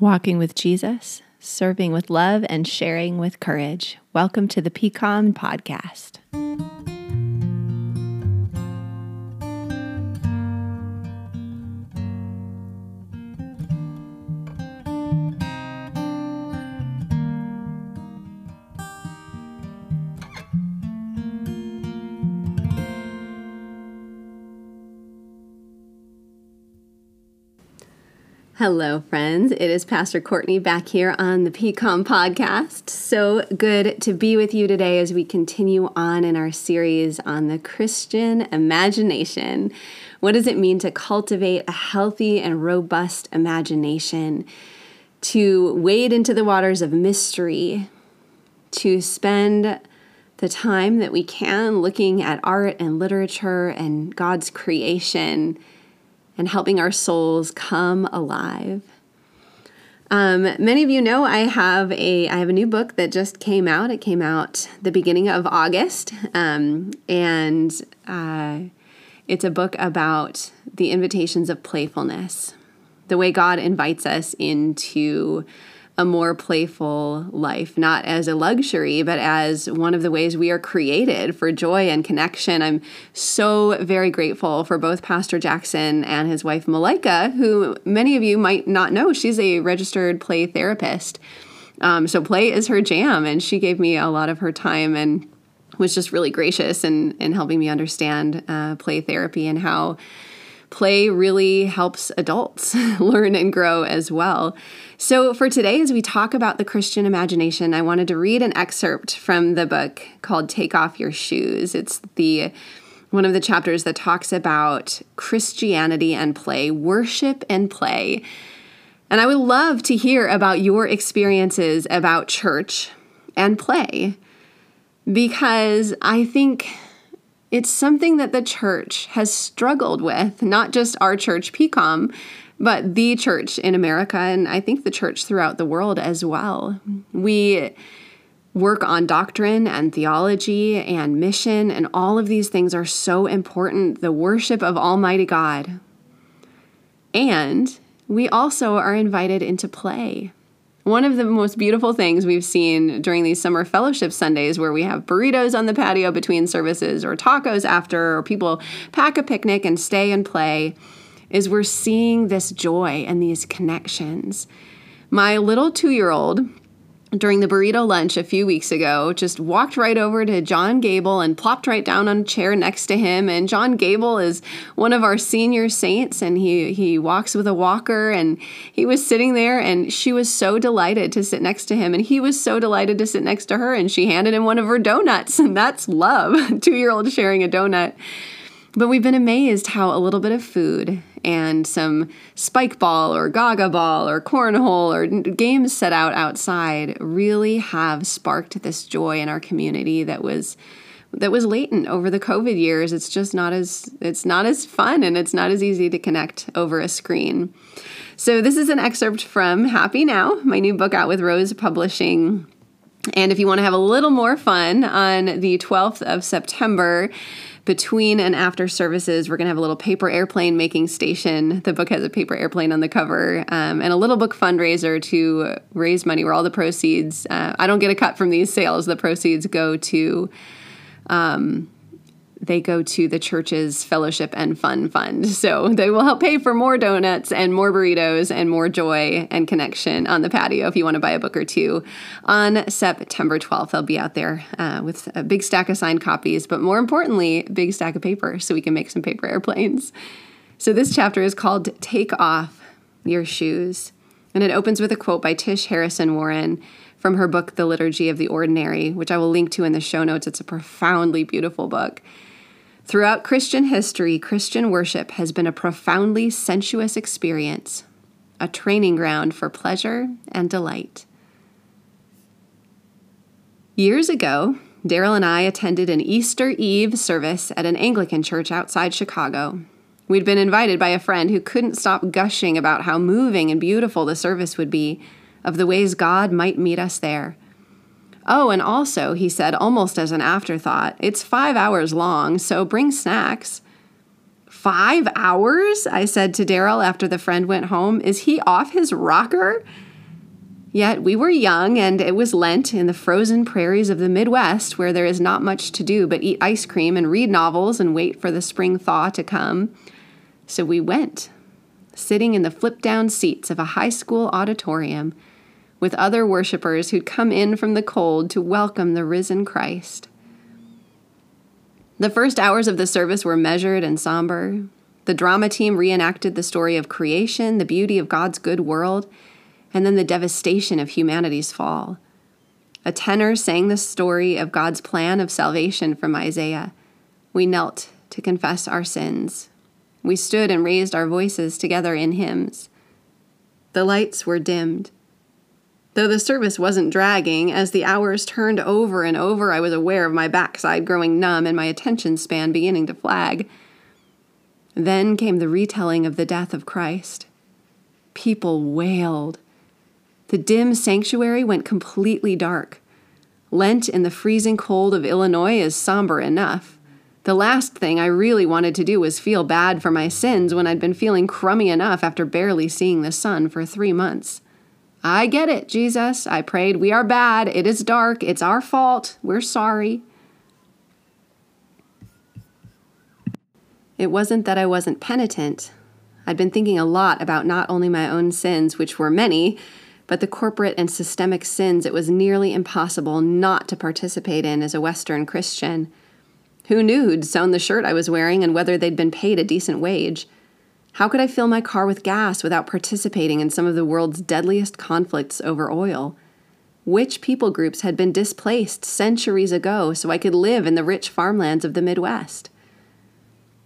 walking with Jesus, serving with love, and sharing with courage. Welcome to the PCOM podcast. Hello, friends. It is Pastor Courtney back here on the PCOM podcast. So good to be with you today as we continue on in our series on the Christian imagination. What does it mean to cultivate a healthy and robust imagination? To wade into the waters of mystery, to spend the time that we can looking at art and literature and God's creation and helping our souls come alive. Um, many of you know I have a I have a new book that just came out. It came out the beginning of August, um, and uh, it's a book about the invitations of playfulness, the way God invites us into a more playful life, not as a luxury, but as one of the ways we are created for joy and connection. I'm so very grateful for both Pastor Jackson and his wife Malika, who many of you might not know. She's a registered play therapist. Um, so play is her jam, and she gave me a lot of her time and was just really gracious in, in helping me understand uh, play therapy and how play really helps adults learn and grow as well. So, for today, as we talk about the Christian imagination, I wanted to read an excerpt from the book called Take Off Your Shoes. It's the one of the chapters that talks about Christianity and play, worship and play. And I would love to hear about your experiences about church and play because I think it's something that the church has struggled with, not just our church, PCOM, but the church in America, and I think the church throughout the world as well. We work on doctrine and theology and mission, and all of these things are so important. The worship of Almighty God. And we also are invited into play. One of the most beautiful things we've seen during these summer fellowship Sundays, where we have burritos on the patio between services, or tacos after, or people pack a picnic and stay and play is we're seeing this joy and these connections. My little two year old, during the burrito lunch a few weeks ago, just walked right over to John Gable and plopped right down on a chair next to him. And John Gable is one of our senior saints, and he he walks with a walker. And he was sitting there, and she was so delighted to sit next to him, and he was so delighted to sit next to her. And she handed him one of her donuts, and that's love. two year old sharing a donut. But we've been amazed how a little bit of food and some spike ball or gaga ball or cornhole or games set out outside really have sparked this joy in our community that was that was latent over the covid years. It's just not as it's not as fun and it's not as easy to connect over a screen. So this is an excerpt from happy now my new book out with rose publishing. And if you want to have a little more fun on the 12th of september between and after services, we're going to have a little paper airplane making station. The book has a paper airplane on the cover um, and a little book fundraiser to raise money where all the proceeds, uh, I don't get a cut from these sales, the proceeds go to um, they go to the church's fellowship and fun fund. So they will help pay for more donuts and more burritos and more joy and connection on the patio if you want to buy a book or two. On September 12th, they'll be out there uh, with a big stack of signed copies, but more importantly, big stack of paper so we can make some paper airplanes. So this chapter is called Take Off Your Shoes. And it opens with a quote by Tish Harrison Warren from her book, The Liturgy of the Ordinary, which I will link to in the show notes. It's a profoundly beautiful book. Throughout Christian history, Christian worship has been a profoundly sensuous experience, a training ground for pleasure and delight. Years ago, Daryl and I attended an Easter Eve service at an Anglican church outside Chicago. We'd been invited by a friend who couldn't stop gushing about how moving and beautiful the service would be, of the ways God might meet us there. Oh, and also, he said, almost as an afterthought, it's five hours long, so bring snacks. Five hours? I said to Daryl after the friend went home. Is he off his rocker? Yet we were young, and it was Lent in the frozen prairies of the Midwest where there is not much to do but eat ice cream and read novels and wait for the spring thaw to come. So we went, sitting in the flip down seats of a high school auditorium with other worshippers who'd come in from the cold to welcome the risen Christ. The first hours of the service were measured and somber. The drama team reenacted the story of creation, the beauty of God's good world, and then the devastation of humanity's fall. A tenor sang the story of God's plan of salvation from Isaiah. We knelt to confess our sins. We stood and raised our voices together in hymns. The lights were dimmed. Though the service wasn't dragging, as the hours turned over and over, I was aware of my backside growing numb and my attention span beginning to flag. Then came the retelling of the death of Christ. People wailed. The dim sanctuary went completely dark. Lent in the freezing cold of Illinois is somber enough. The last thing I really wanted to do was feel bad for my sins when I'd been feeling crummy enough after barely seeing the sun for three months. I get it, Jesus, I prayed. We are bad. It is dark. It's our fault. We're sorry. It wasn't that I wasn't penitent. I'd been thinking a lot about not only my own sins, which were many, but the corporate and systemic sins it was nearly impossible not to participate in as a Western Christian. Who knew who'd sewn the shirt I was wearing and whether they'd been paid a decent wage? How could I fill my car with gas without participating in some of the world's deadliest conflicts over oil? Which people groups had been displaced centuries ago so I could live in the rich farmlands of the Midwest?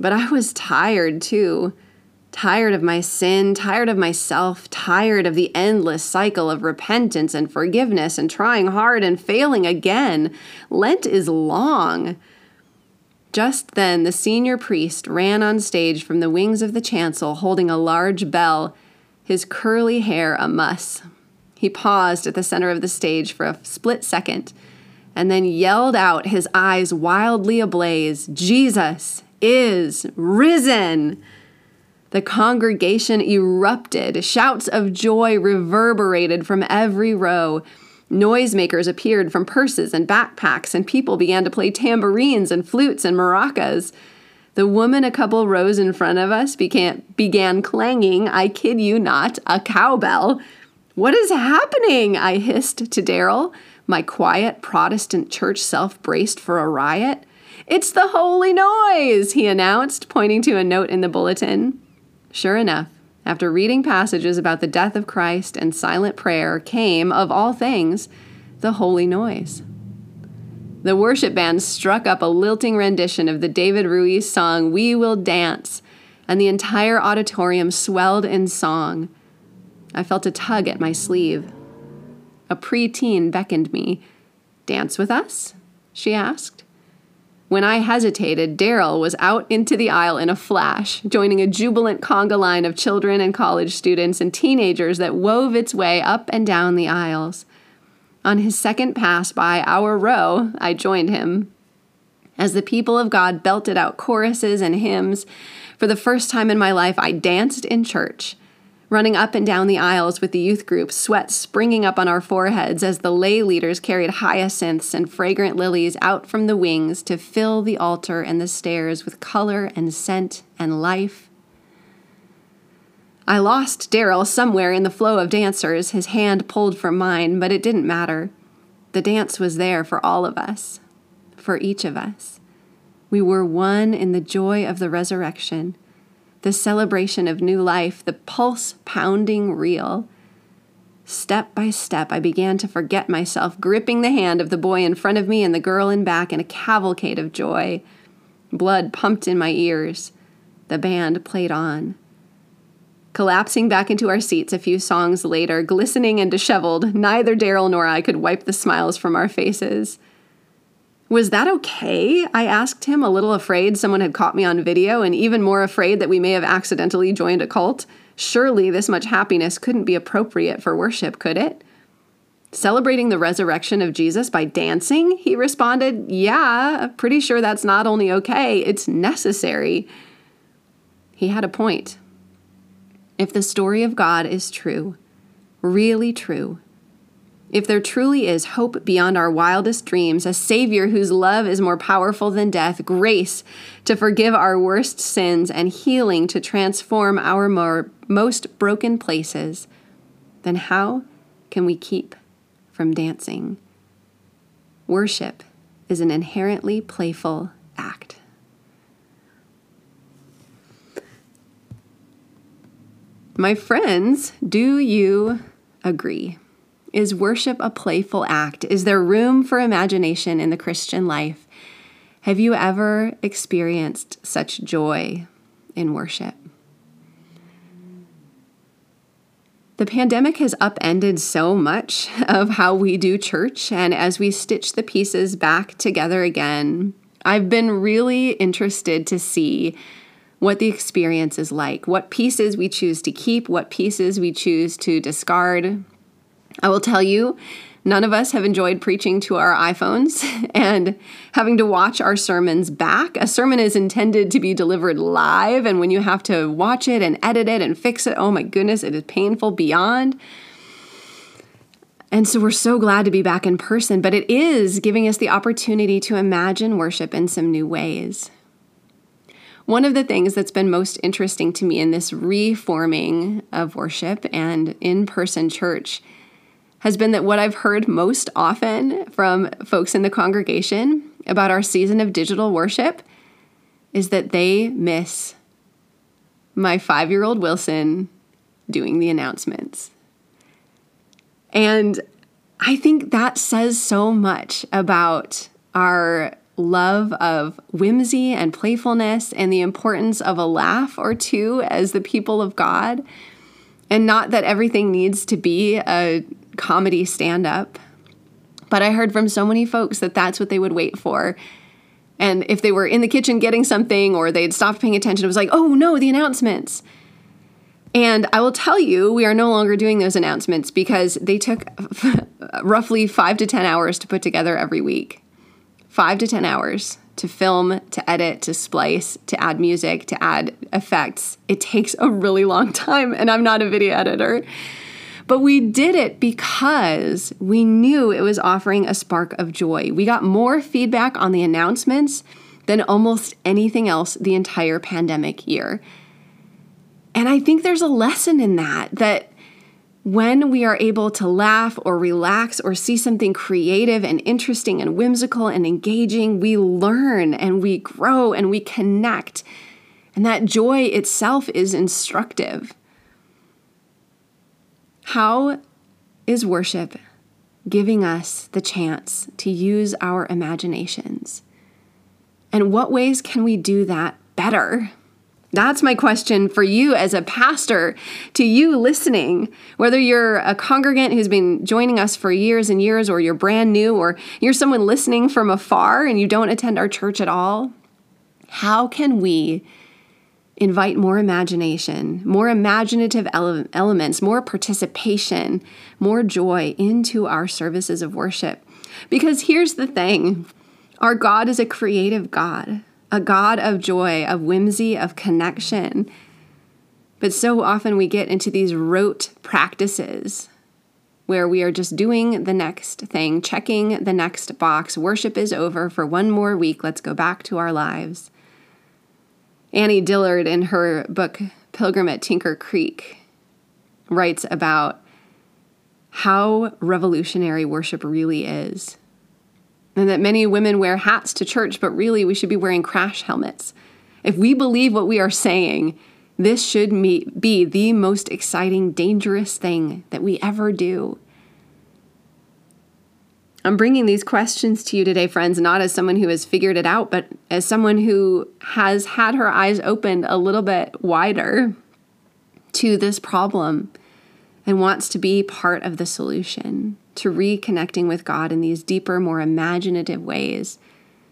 But I was tired too. Tired of my sin, tired of myself, tired of the endless cycle of repentance and forgiveness and trying hard and failing again. Lent is long. Just then, the senior priest ran on stage from the wings of the chancel holding a large bell, his curly hair a muss. He paused at the center of the stage for a split second and then yelled out, his eyes wildly ablaze Jesus is risen! The congregation erupted. Shouts of joy reverberated from every row. Noisemakers appeared from purses and backpacks, and people began to play tambourines and flutes and maracas. The woman a couple rows in front of us began, began clanging, I kid you not, a cowbell. What is happening? I hissed to Daryl. My quiet Protestant church self braced for a riot. It's the holy noise, he announced, pointing to a note in the bulletin. Sure enough, after reading passages about the death of Christ and silent prayer, came, of all things, the holy noise. The worship band struck up a lilting rendition of the David Ruis song, We Will Dance, and the entire auditorium swelled in song. I felt a tug at my sleeve. A preteen beckoned me. Dance with us? she asked. When I hesitated, Daryl was out into the aisle in a flash, joining a jubilant conga line of children and college students and teenagers that wove its way up and down the aisles. On his second pass by our row, I joined him. As the people of God belted out choruses and hymns, for the first time in my life, I danced in church running up and down the aisles with the youth group, sweat springing up on our foreheads as the lay leaders carried hyacinths and fragrant lilies out from the wings to fill the altar and the stairs with color and scent and life. I lost Daryl somewhere in the flow of dancers, his hand pulled from mine, but it didn't matter. The dance was there for all of us, for each of us. We were one in the joy of the resurrection the celebration of new life, the pulse pounding real. Step by step, I began to forget myself, gripping the hand of the boy in front of me and the girl in back in a cavalcade of joy. Blood pumped in my ears. The band played on. Collapsing back into our seats a few songs later, glistening and disheveled, neither Daryl nor I could wipe the smiles from our faces. Was that okay? I asked him, a little afraid someone had caught me on video and even more afraid that we may have accidentally joined a cult. Surely this much happiness couldn't be appropriate for worship, could it? Celebrating the resurrection of Jesus by dancing? He responded, Yeah, pretty sure that's not only okay, it's necessary. He had a point. If the story of God is true, really true, If there truly is hope beyond our wildest dreams, a Savior whose love is more powerful than death, grace to forgive our worst sins, and healing to transform our more, most broken places, then how can we keep from dancing? Worship is an inherently playful act. My friends, do you agree? Is worship a playful act? Is there room for imagination in the Christian life? Have you ever experienced such joy in worship? The pandemic has upended so much of how we do church, and as we stitch the pieces back together again, I've been really interested to see what the experience is like, what pieces we choose to keep, what pieces we choose to discard, I will tell you, none of us have enjoyed preaching to our iPhones and having to watch our sermons back. A sermon is intended to be delivered live, and when you have to watch it and edit it and fix it, oh my goodness, it is painful beyond. And so we're so glad to be back in person, but it is giving us the opportunity to imagine worship in some new ways. One of the things that's been most interesting to me in this reforming of worship and in person church has been that what I've heard most often from folks in the congregation about our season of digital worship is that they miss my five year old Wilson doing the announcements. And I think that says so much about our love of whimsy and playfulness and the importance of a laugh or two as the people of God. And not that everything needs to be a comedy stand up. But I heard from so many folks that that's what they would wait for. And if they were in the kitchen getting something or they'd stopped paying attention, it was like, oh no, the announcements. And I will tell you, we are no longer doing those announcements because they took roughly five to 10 hours to put together every week. Five to 10 hours to film, to edit, to splice, to add music, to add effects. It takes a really long time, and I'm not a video editor. But we did it because we knew it was offering a spark of joy. We got more feedback on the announcements than almost anything else the entire pandemic year. And I think there's a lesson in that, that when we are able to laugh or relax or see something creative and interesting and whimsical and engaging, we learn and we grow and we connect. And that joy itself is instructive. How is worship giving us the chance to use our imaginations? And what ways can we do that better? That's my question for you as a pastor, to you listening, whether you're a congregant who's been joining us for years and years, or you're brand new, or you're someone listening from afar and you don't attend our church at all. How can we invite more imagination, more imaginative ele- elements, more participation, more joy into our services of worship. Because here's the thing our God is a creative God, a God of joy, of whimsy, of connection. But so often we get into these rote practices where we are just doing the next thing, checking the next box. Worship is over for one more week. Let's go back to our lives. Annie Dillard, in her book Pilgrim at Tinker Creek, writes about how revolutionary worship really is. And that many women wear hats to church, but really we should be wearing crash helmets. If we believe what we are saying, this should be the most exciting, dangerous thing that we ever do. I'm bringing these questions to you today, friends, not as someone who has figured it out, but as someone who has had her eyes opened a little bit wider to this problem and wants to be part of the solution to reconnecting with God in these deeper, more imaginative ways.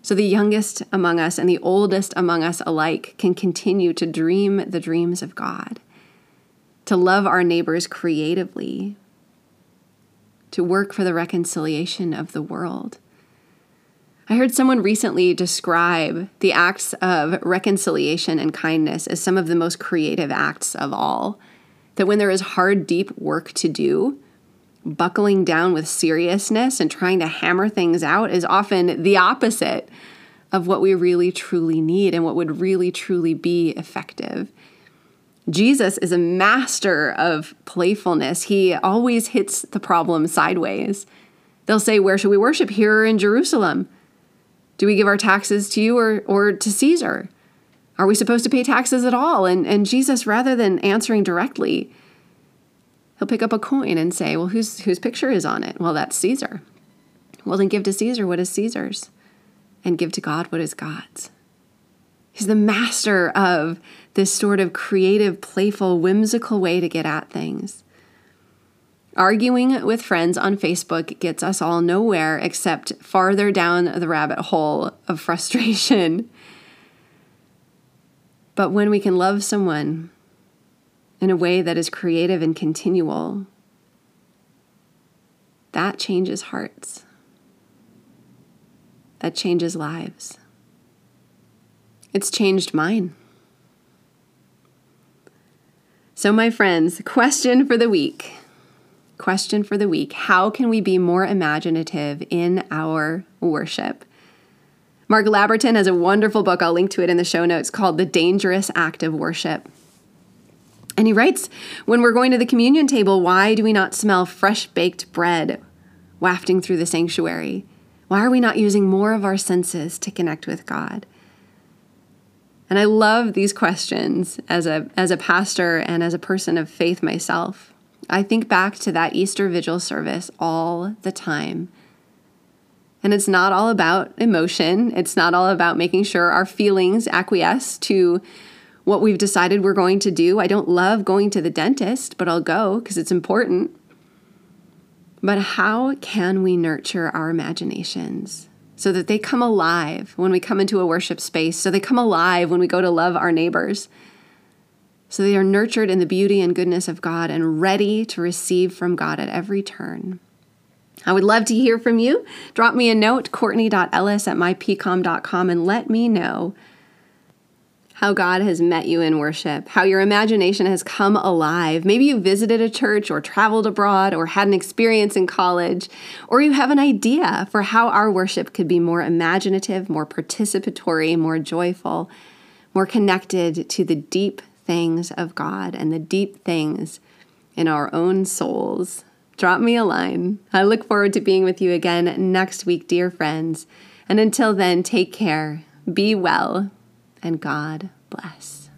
So the youngest among us and the oldest among us alike can continue to dream the dreams of God, to love our neighbors creatively to work for the reconciliation of the world. I heard someone recently describe the acts of reconciliation and kindness as some of the most creative acts of all. That when there is hard, deep work to do, buckling down with seriousness and trying to hammer things out is often the opposite of what we really truly need and what would really truly be effective. Jesus is a master of playfulness. He always hits the problem sideways. They'll say, Where should we worship? Here or in Jerusalem? Do we give our taxes to you or, or to Caesar? Are we supposed to pay taxes at all? And, and Jesus, rather than answering directly, he'll pick up a coin and say, Well, whose, whose picture is on it? Well, that's Caesar. Well, then give to Caesar what is Caesar's, and give to God what is God's. He's the master of this sort of creative, playful, whimsical way to get at things. Arguing with friends on Facebook gets us all nowhere except farther down the rabbit hole of frustration. But when we can love someone in a way that is creative and continual, that changes hearts. That changes lives. It's changed mine. So, my friends, question for the week. Question for the week How can we be more imaginative in our worship? Mark Labberton has a wonderful book, I'll link to it in the show notes, called The Dangerous Act of Worship. And he writes When we're going to the communion table, why do we not smell fresh baked bread wafting through the sanctuary? Why are we not using more of our senses to connect with God? And I love these questions as a as a pastor and as a person of faith myself. I think back to that Easter vigil service all the time. And it's not all about emotion. It's not all about making sure our feelings acquiesce to what we've decided we're going to do. I don't love going to the dentist, but I'll go because it's important. But how can we nurture our imaginations so that they come alive when we come into a worship space, so they come alive when we go to love our neighbors, so they are nurtured in the beauty and goodness of God and ready to receive from God at every turn? I would love to hear from you. Drop me a note, courtney.ellis at mypcom.com, and let me know how God has met you in worship, how your imagination has come alive. Maybe you visited a church or traveled abroad or had an experience in college, or you have an idea for how our worship could be more imaginative, more participatory, more joyful, more connected to the deep things of God and the deep things in our own souls. Drop me a line. I look forward to being with you again next week, dear friends. And until then, take care, be well, and God bless.